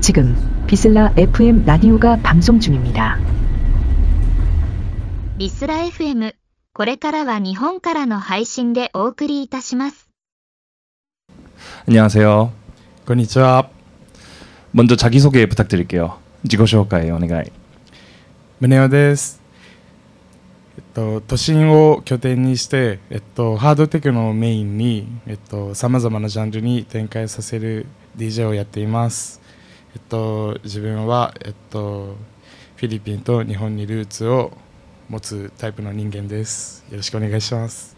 지금 비슬라 FM 라디오가 방송 중입니다. ビスラ FM。これからは日本からの配信でお送りいたします。 안녕하세요. こんにちは。 먼저 자기소개 부탁드릴게요. 지고쇼카에 오네가이. 宗男です。 えっと、都心を拠点にして、えっと、ハードテクノをメインに、えっと、さまざまなジャンルに展開させる DJ をやっています。えっと、自分は、えっと、フィリピンと日本にルーツを持つタイプの人間です。よろしくお願いします。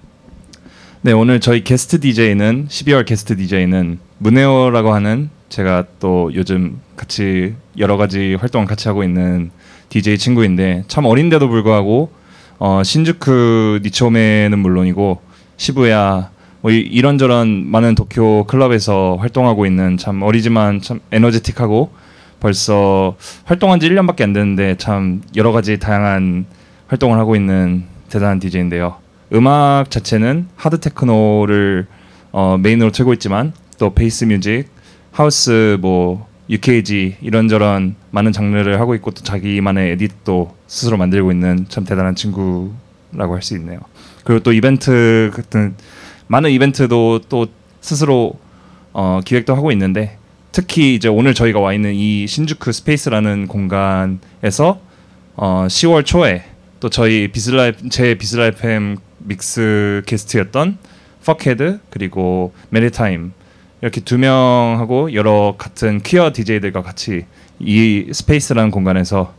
네, 오늘 저희 게스트 DJ는 12월 게스트 DJ는 문에오라고 하는 제가 또 요즘 같이 여러 가지 활동을 같이 하고 있는 DJ 친구인데 참 어린데도 불구하고 어, 신주쿠 니초메는 물론이고 시부야 뭐 이- 이런저런 많은 도쿄 클럽에서 활동하고 있는 참 어리지만 참 에너제틱하고 벌써 활동한 지 1년밖에 안 됐는데 참 여러 가지 다양한 활동을 하고 있는 대단한 DJ인데요. 음악 자체는 hard techno를 어, 메인으로 틀고 있지만 또 bass music, house 뭐 UKG 이런저런 많은 장르를 하고 있고 또 자기만의 에딧도 스스로 만들고 있는 참 대단한 친구라고 할 수 있네요. 그리고 또 이벤트 같은 많은 이벤트도 또 스스로 어, 기획도 하고 있는데 특히 이제 오늘 저희가 와 있는 이 신주쿠 Space라는 공간에서 어, 10월 초에 또 저희 VISLA 제 VISLA FM mix 게스트였던 Fuckhead 그리고 Maritime 이렇게 두 명하고 여러 같은 퀴어 DJ들과 같이 이 Space라는 공간에서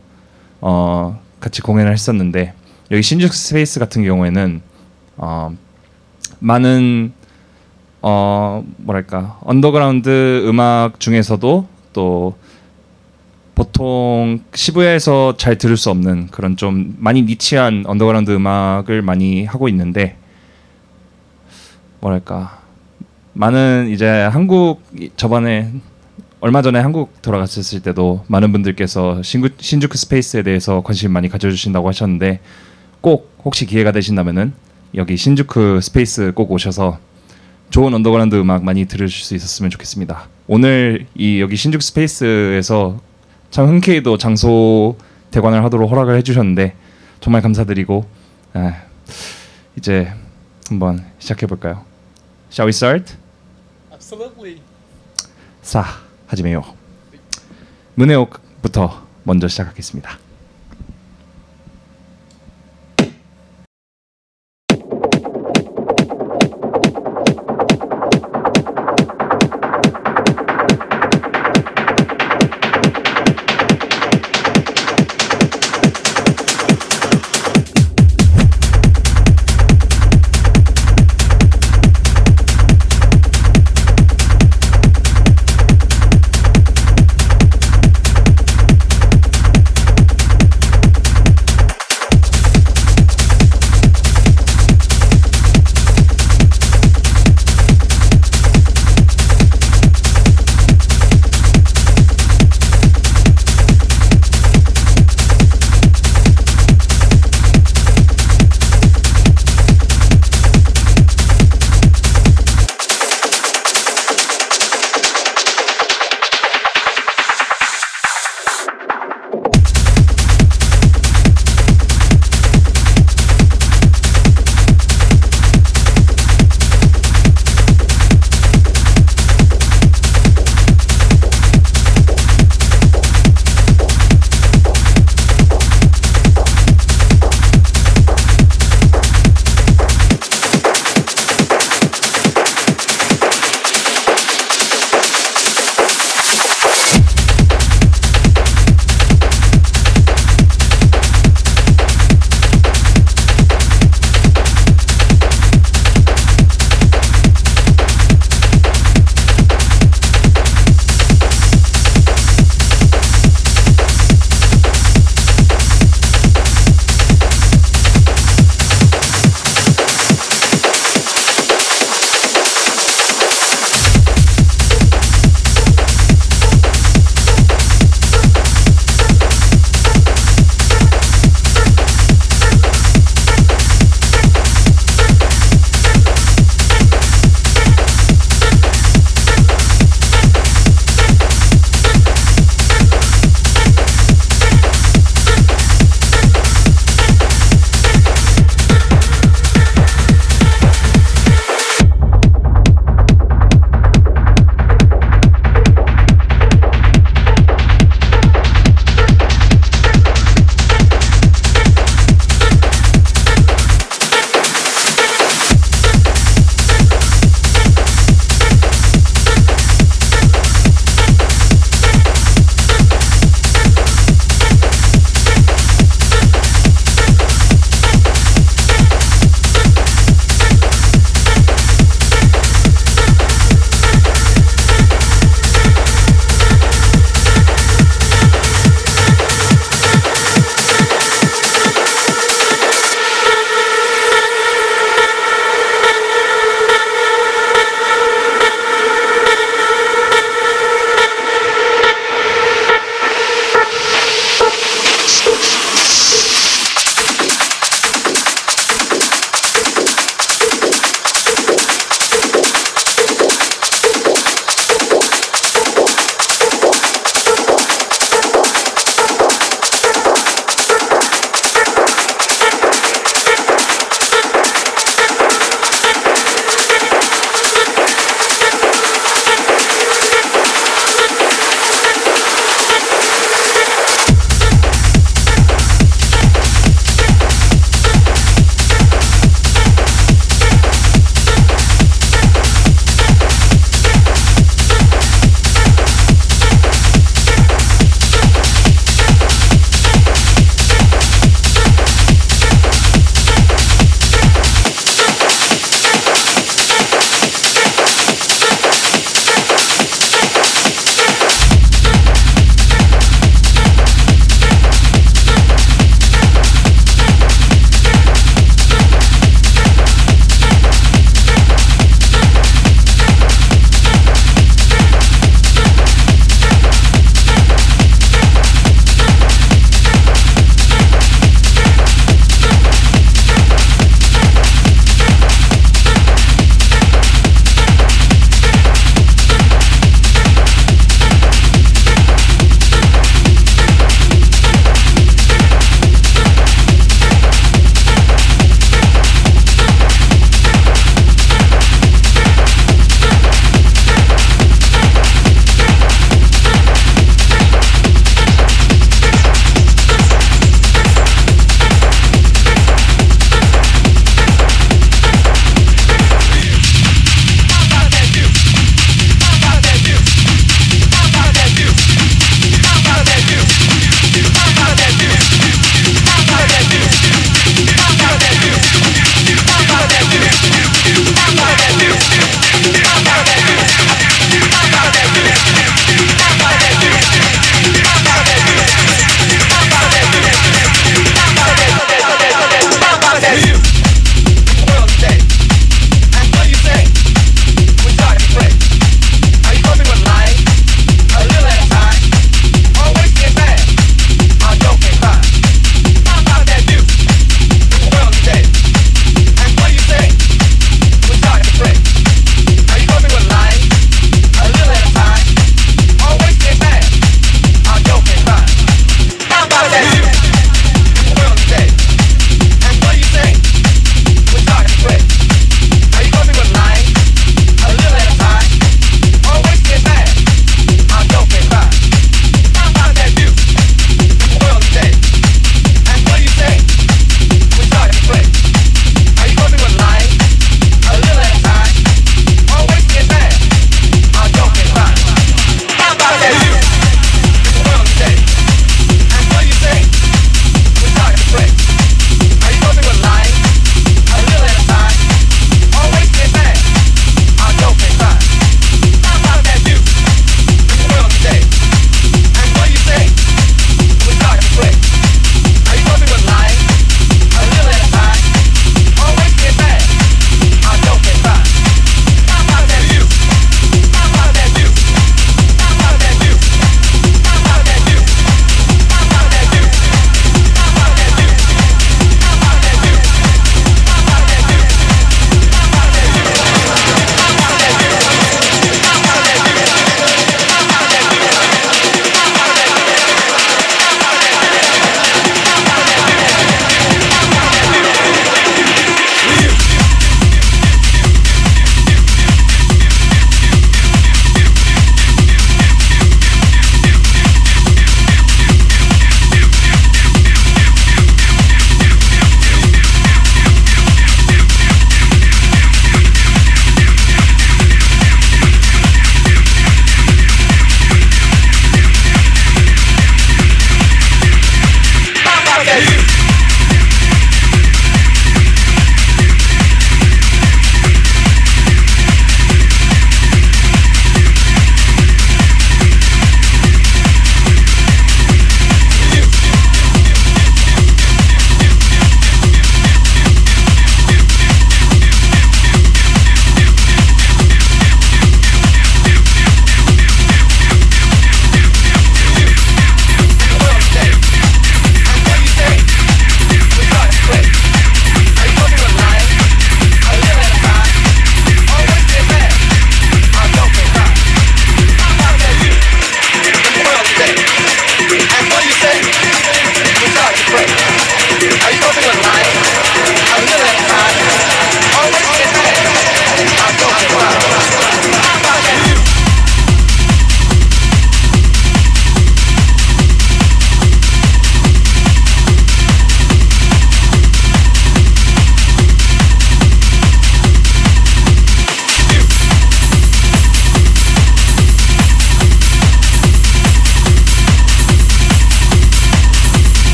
어, 같이 공연을 했었는데 여기 신주쿠 Space 같은 경우에는 어, 많은 어 뭐랄까 언더그라운드 음악 중에서도 또 보통 시부야에서 잘 들을 수 없는 그런 좀 많이 niche한 언더그라운드 음악을 많이 하고 있는데 뭐랄까 많은 이제 한국 저번에 얼마 전에 한국 돌아갔었을 때도 많은 분들께서 신구, 신주쿠 Space에 대해서 관심 많이 가져주신다고 하셨는데 꼭 혹시 기회가 되신다면은 여기 신주쿠 Space 꼭 오셔서 좋은 언더그라운드 음악 많이 들으실 수 있었으면 좋겠습니다. 오늘 이 여기 신주쿠 Space에서 참 흔쾌히도 장소 대관을 하도록 허락을 해주셨는데 정말 감사드리고 아, 이제 한번 시작해 볼까요? Shall we start? Absolutely. 사 하지메요. 문해옥부터 먼저 시작하겠습니다.「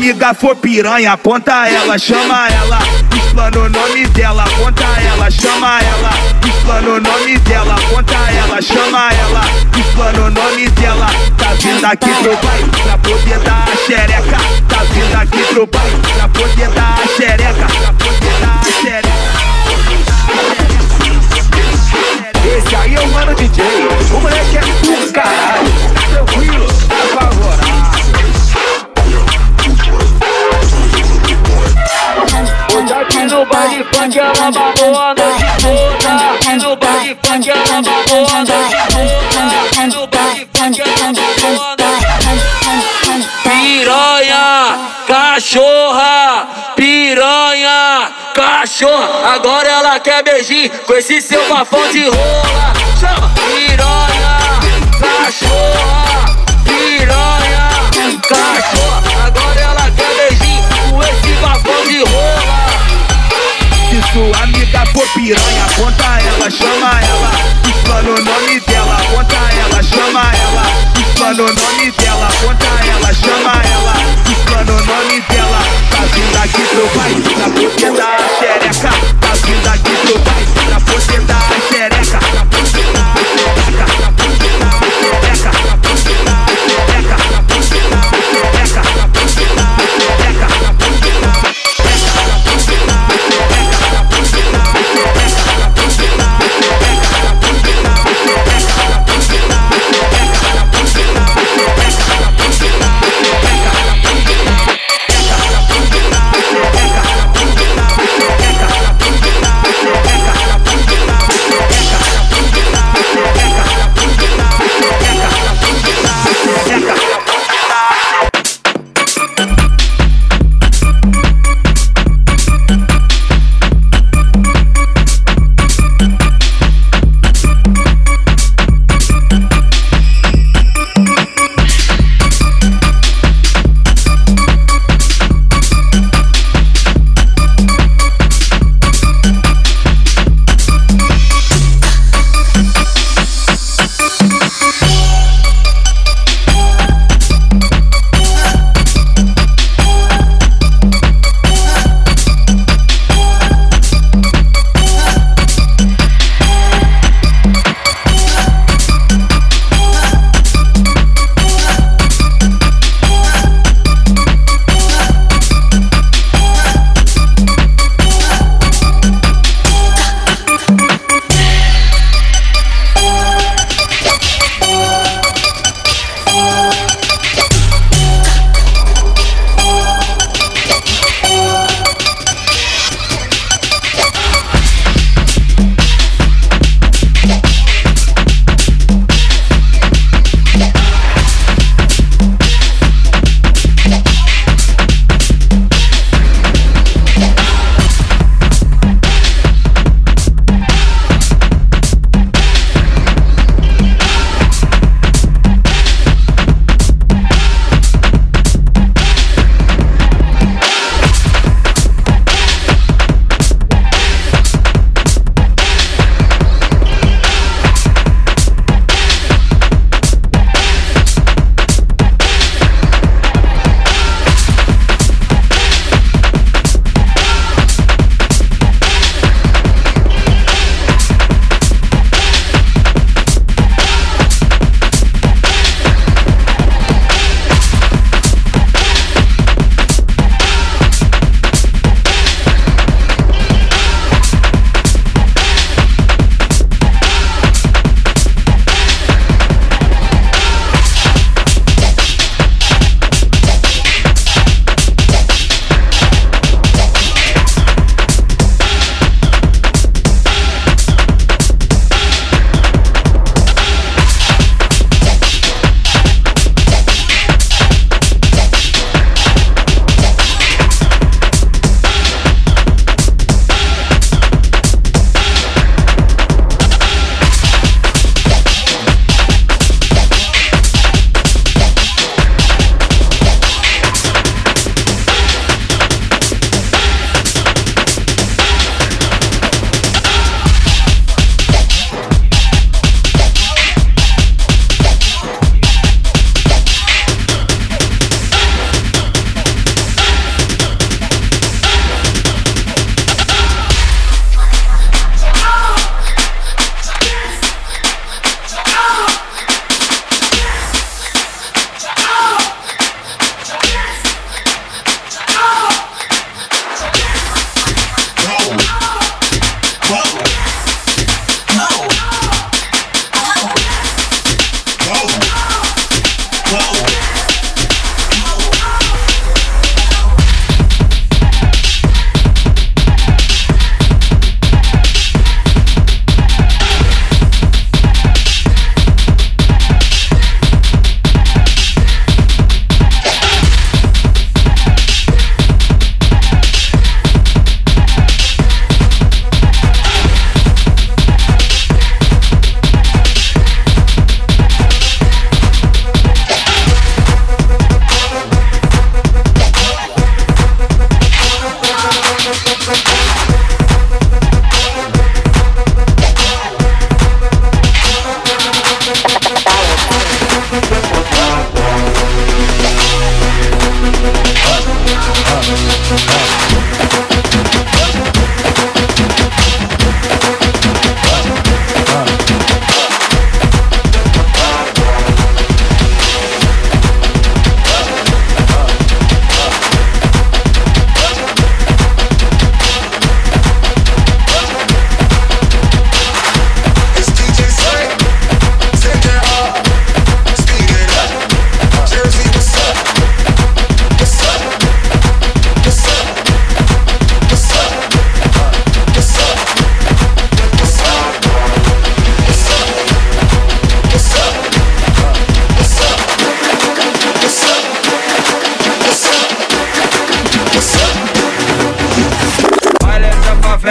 amiga for piranha, aponta ela, chama ela. Explana o nome dela, aponta ela, chama ela. Explana o nome dela, aponta ela, chama ela. Explana o nome dela. Tá vindo aqui pro baile pra poder dar a xereca. Tá vindo aqui pro baile pra poder dar baile funk. Aqui no baile funk. Aqui no baile funk noite Piranha, cachorra, piranha, cachorra. Agora ela quer beijinho com esse seu bafão de rola. Chama piranha, for piranha, aponta ela, chama ela. Explana o nome dela, aponta ela, chama ela. Explana o nome dela, aponta ela, chama ela. Explana o nome dela. Tá vindo aqui pro baile pra poder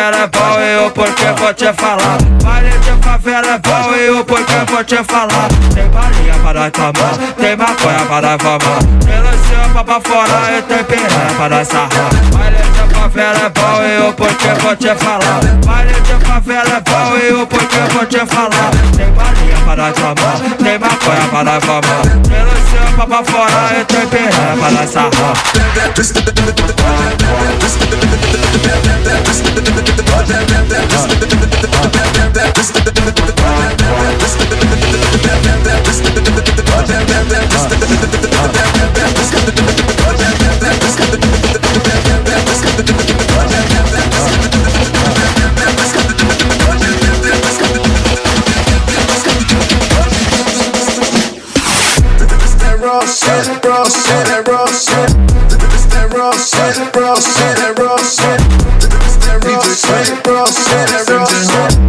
favela é bom e o porquê vou te falar. Baile de favela é bom e o porquê vou te falar. Tem balinha para tomar, tem maconha para fumar. Tem lancinha pra fora e tem piranha para sarrar. Baile de favela é bom e o porquê vou te falar. Baile de favela é bom e o porquê vou te falar. Tem balinha para tomar, tem maconha para fumar. Tem lancinha pra fora e tem piranha para Ross, Ross, Ross, Ross, Ross, Ross, Ross, Ross, Ross,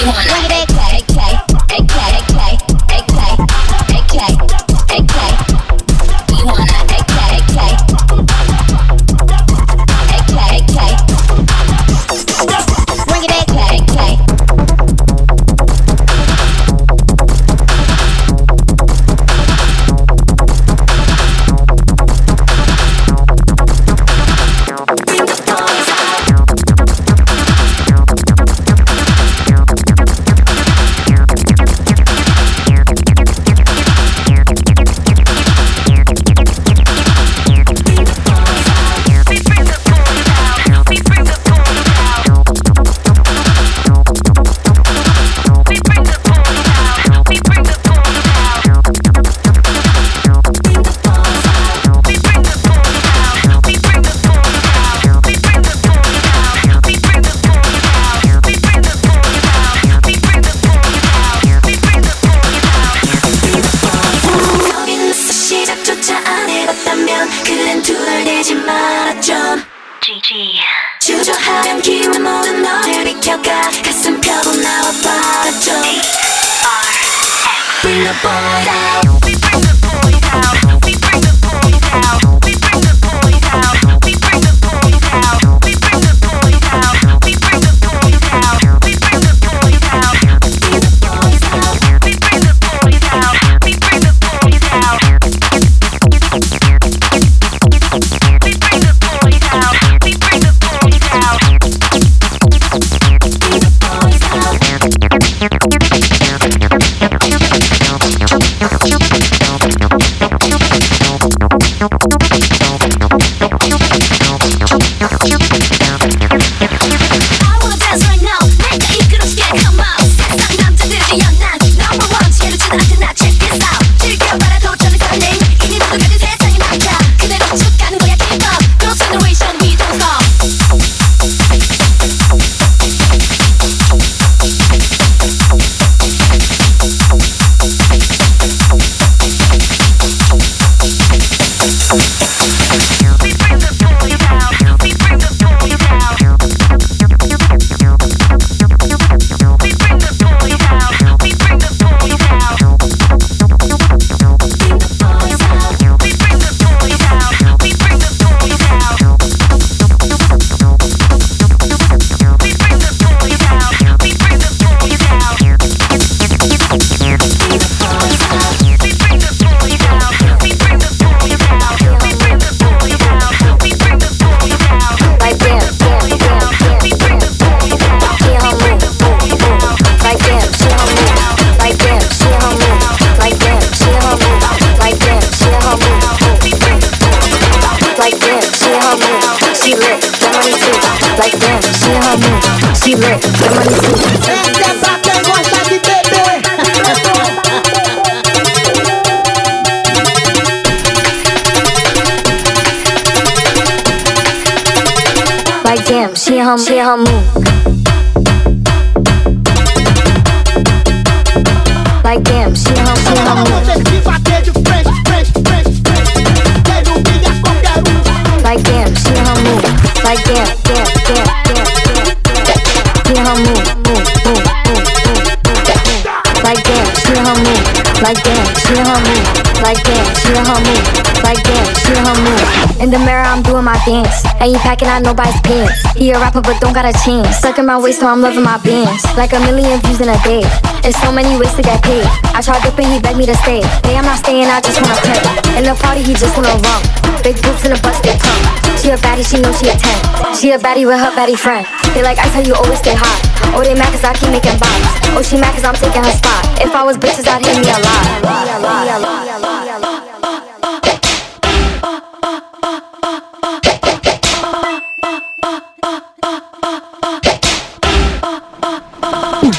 a bone. got nobody's pants. He a rapper but don't got a chance. Sucking my waist so I'm loving my bands. Like a million views in a day. There's so many ways to get paid. I tried dipping, he begged me to stay. Hey, I'm not staying, I just wanna play. In the party, he just wanna run. Big boots in a busted tongue. She a baddie, she know she a 10. She a baddie with her baddie friend. They like, I tell you, always stay hot. Oh, they mad cause I keep making bombs. Oh, she mad cause I'm taking her spot. If I was bitches, I'd hit me a lot.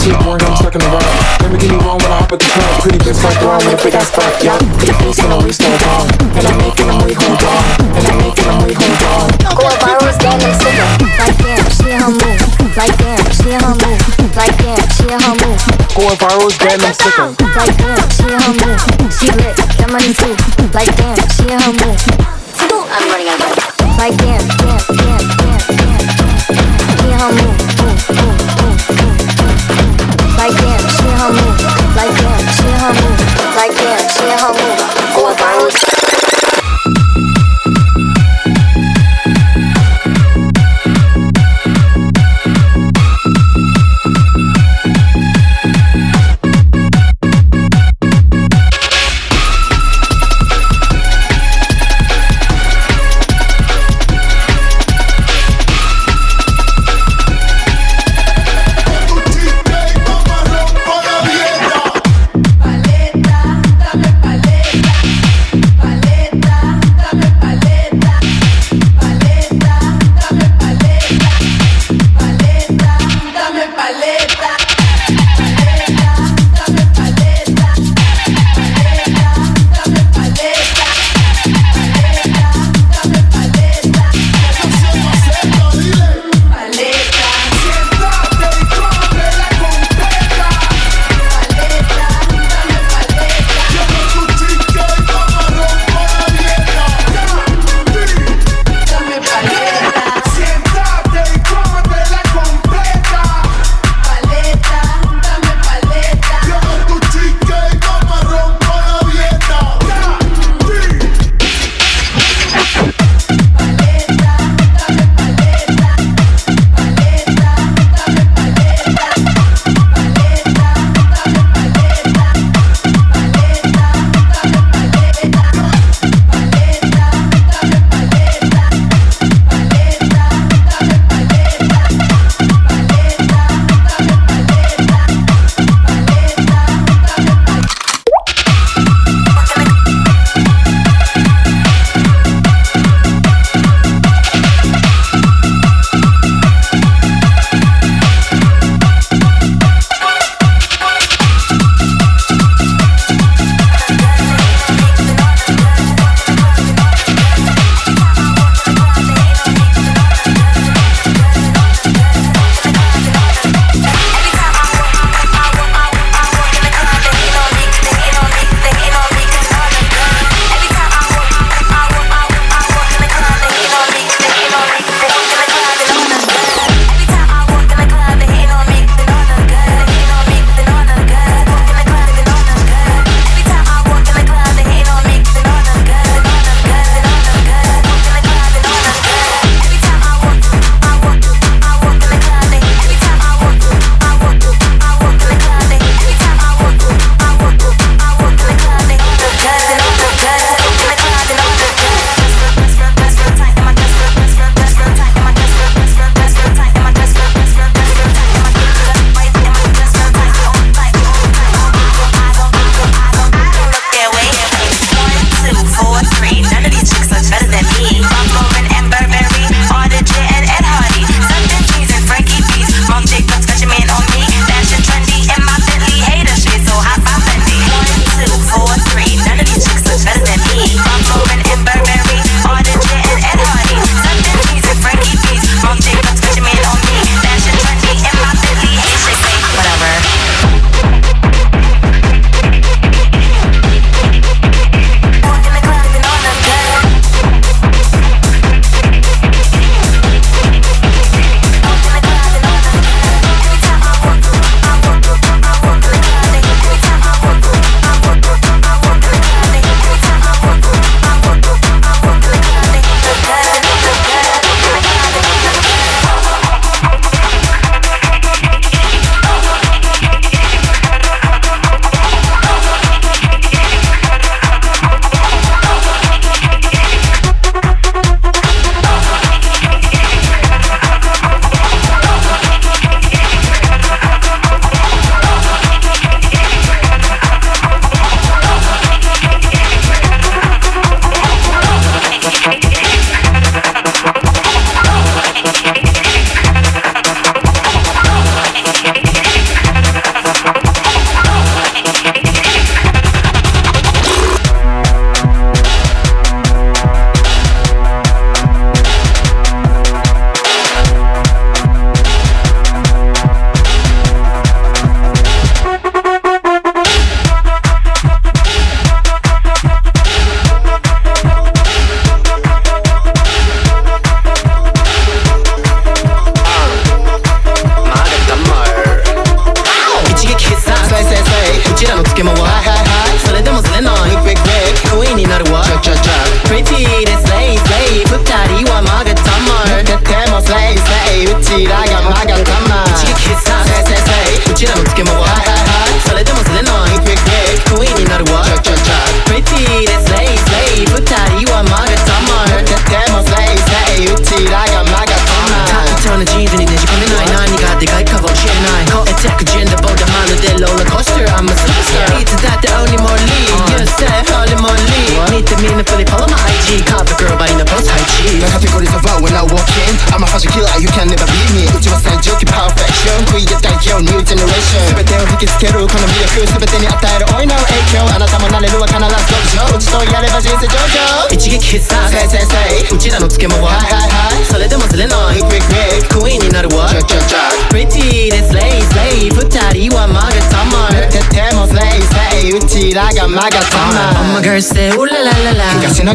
Keep boring, I'm stuck in the run. Never get me wrong when I hop at the club. Pretty bitch like wrong with a big ass butt. Yeah, put your face in a waist all down. And I'm making them way hold on. And I'm making them way hold on. Going viral is Gangnam Style. Like damn, she her move. Like damn, she her move. Like damn, she her move. Going viral is Gangnam Style. Like damn, she her move. She lit, got money too. Like damn, she her move. I'm running out of breath. Like damn, damn, damn, damn, damn. She her move. move, Like damn, she her move.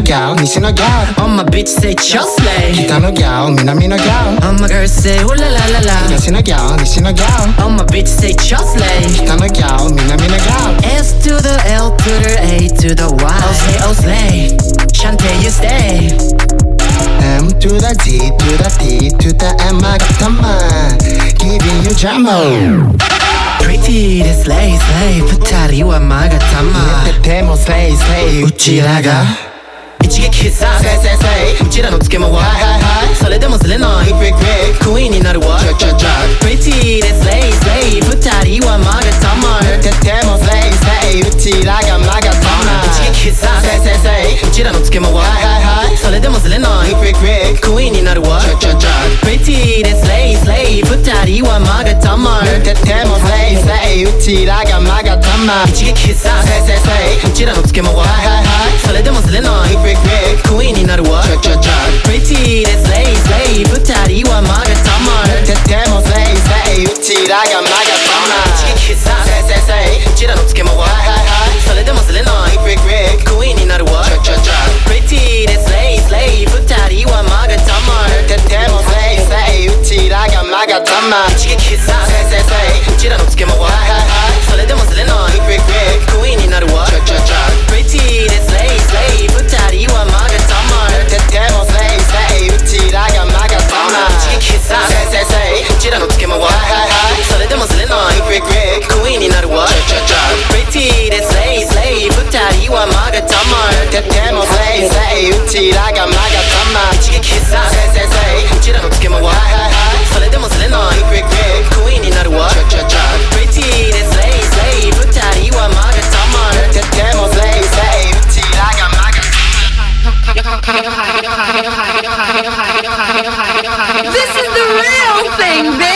gal, nissi no gal. All my bitch say Chelsea. Kita no gal, mina mi gal. All my girls say ooh la la la la. Nissi no gal, nissi no gal. All my bitch say Chelsea. Kita no gal, mina mi gal. S to the L to the A to the Y. I'll say oh slay, Shante you stay. M to the D to the T to the M I got the mind, giving you drama. Pretty slay slay, 부타리와 마가타마 내 때문에 slay slay 웃지라가 必殺せいせいせいうちらのつけまははい。はいそれでもずれない。クイッククイーンになるわ。Check check check Pretty でスレイスレイ二人はまがたまででもスレイスレイうちらがまがたま一撃必殺せいせいせいうちらのつけまははい。はいそれでもずれない。クイッククイーンになるわ。Check check check Pretty でスレイスレイ二人はまがたまでまがたま一撃必殺せいせいせいうちらのつけまははいはいはいそれでもずれないクイッククイーンになるわ Check check check. Pretty でスレイスレイ二人はまがたまるででもスレイスレイうちらがまがたま一撃必殺せいせいせいうちらのつけまははいはいはいそれでもずれないクイッククイーンになるわ Check check check. Pretty でスレイスレイ二人はまがたまるででもスレイスレイうちらがまがたま一撃必殺せいせいせいうちらのつけまははいはいはいそれでもずれない This is the real thing, baby.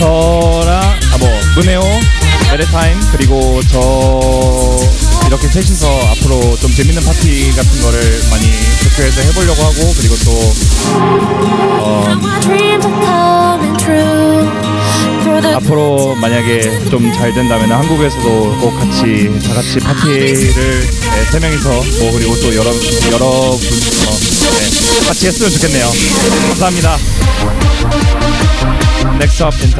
저랑 아뭐 문에오, 에레타임 그리고 저 이렇게 셋이서 앞으로 좀 재밌는 파티 같은 거를 많이 도쿄에서 해보려고 하고 그리고 또 어, 앞으로 만약에 좀 잘 된다면 한국에서도 꼭 같이 다 같이 파티를 네, 세 명이서 뭐 그리고 또 여러 여러 분 어, 네, 같이 했으면 좋겠네요. 감사합니다. Next up in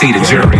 see the jury.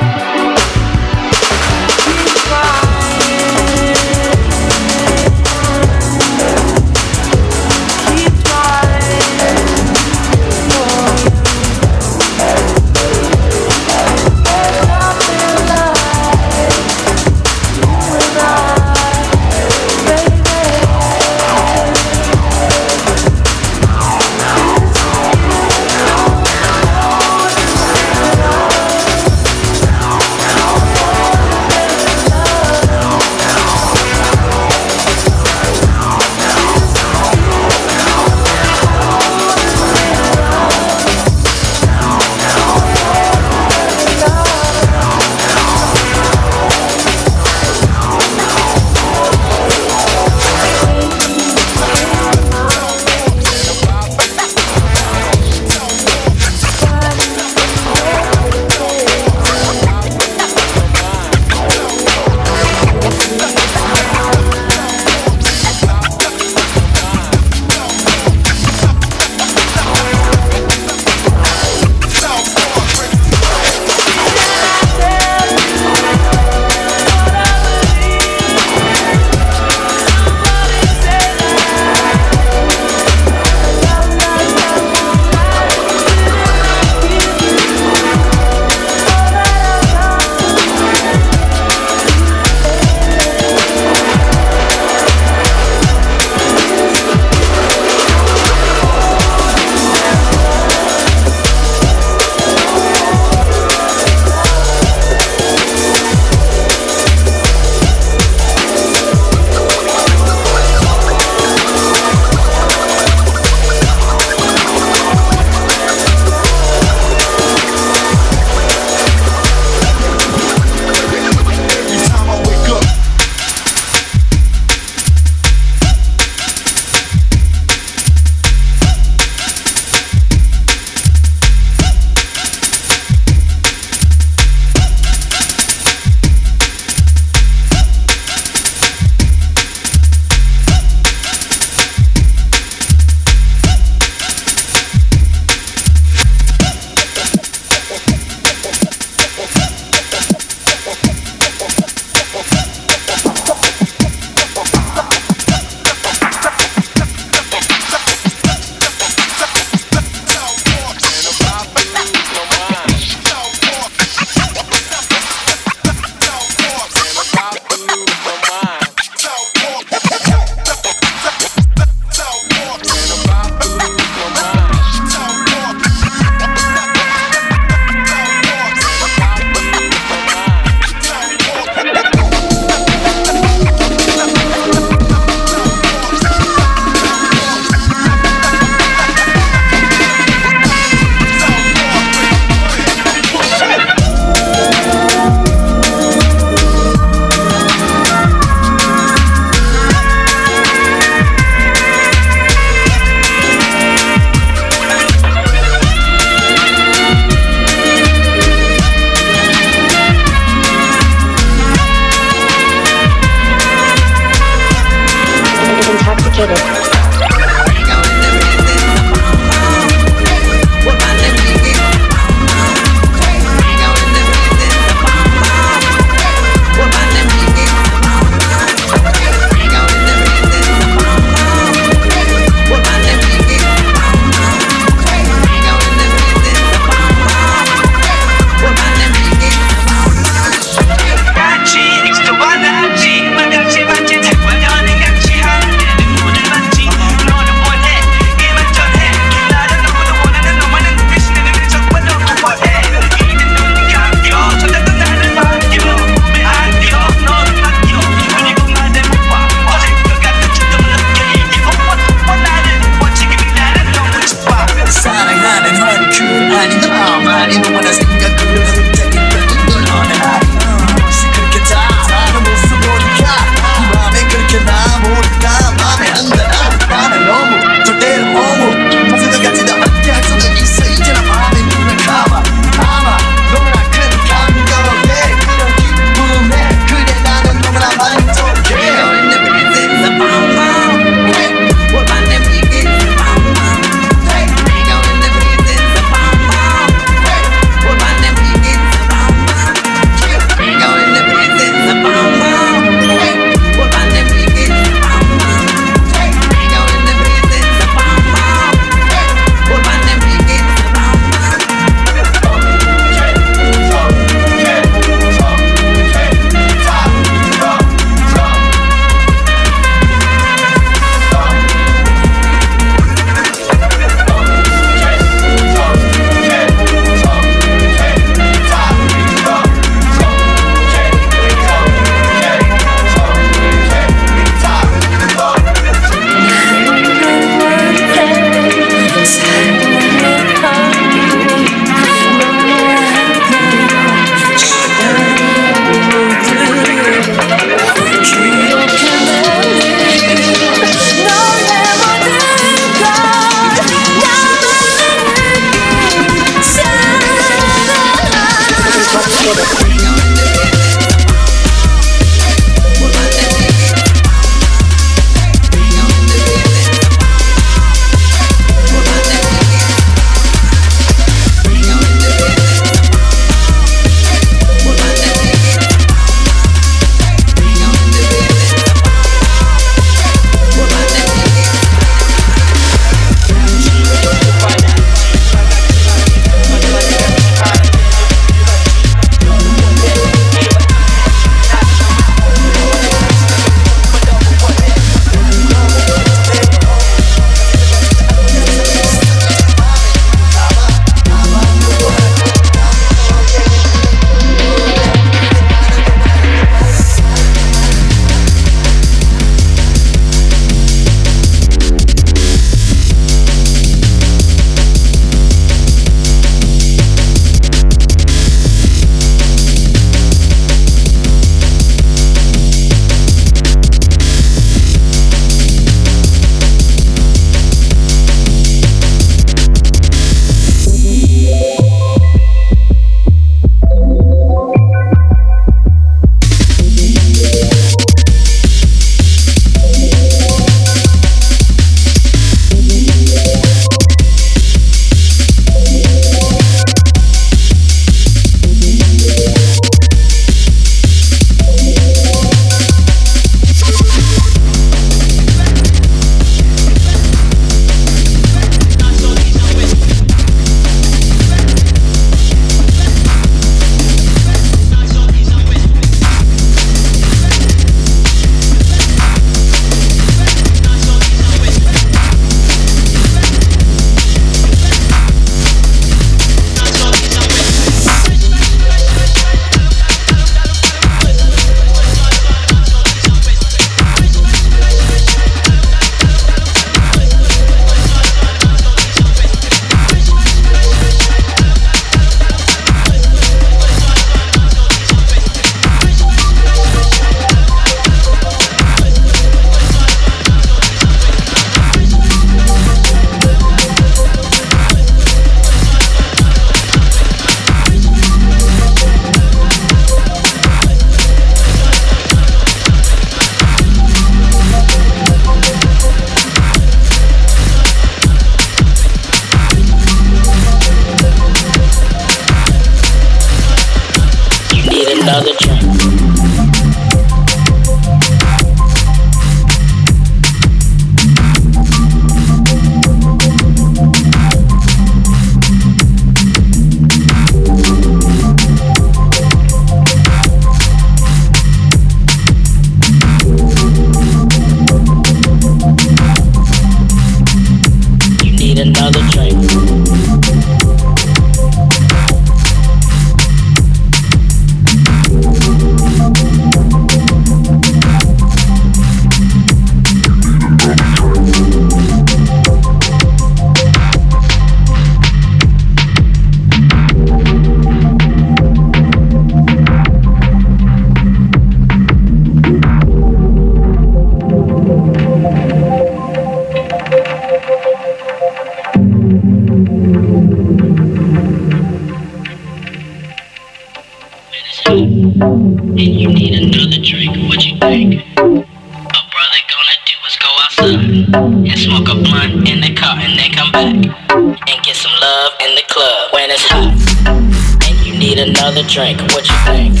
things.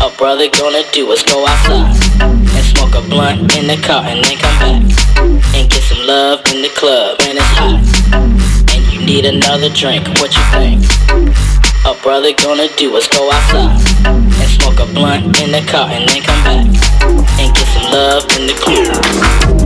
A brother gonna do is go outside and smoke a blunt in the car and then come back and get some love in the club and it's hot. And you need another drink, what you think? A brother gonna do is go outside and smoke a blunt in the car and then come back and get some love in the club.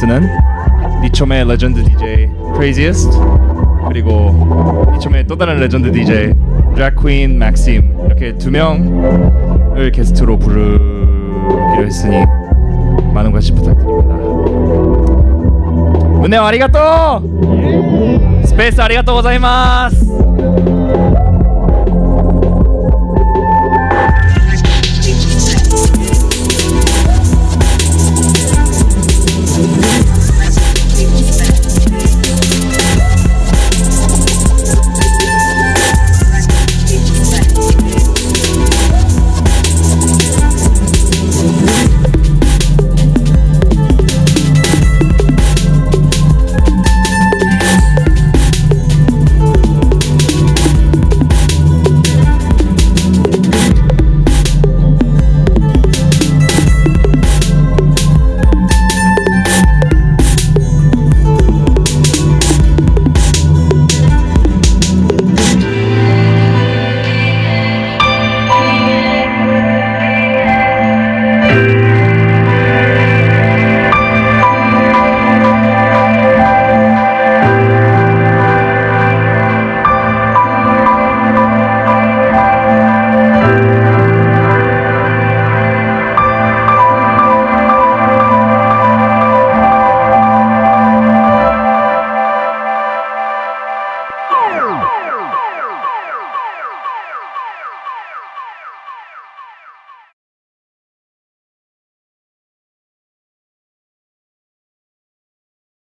1월 믹스는 니초메 legend DJ Craziest 그리고 니초메 또 다른 legend DJ Drag Queen Maxim 이렇게 두 명을 게스트로 부르기로 했으니 많은 관심 부탁드립니다. munéo ありがとう! Space ありがとうございます!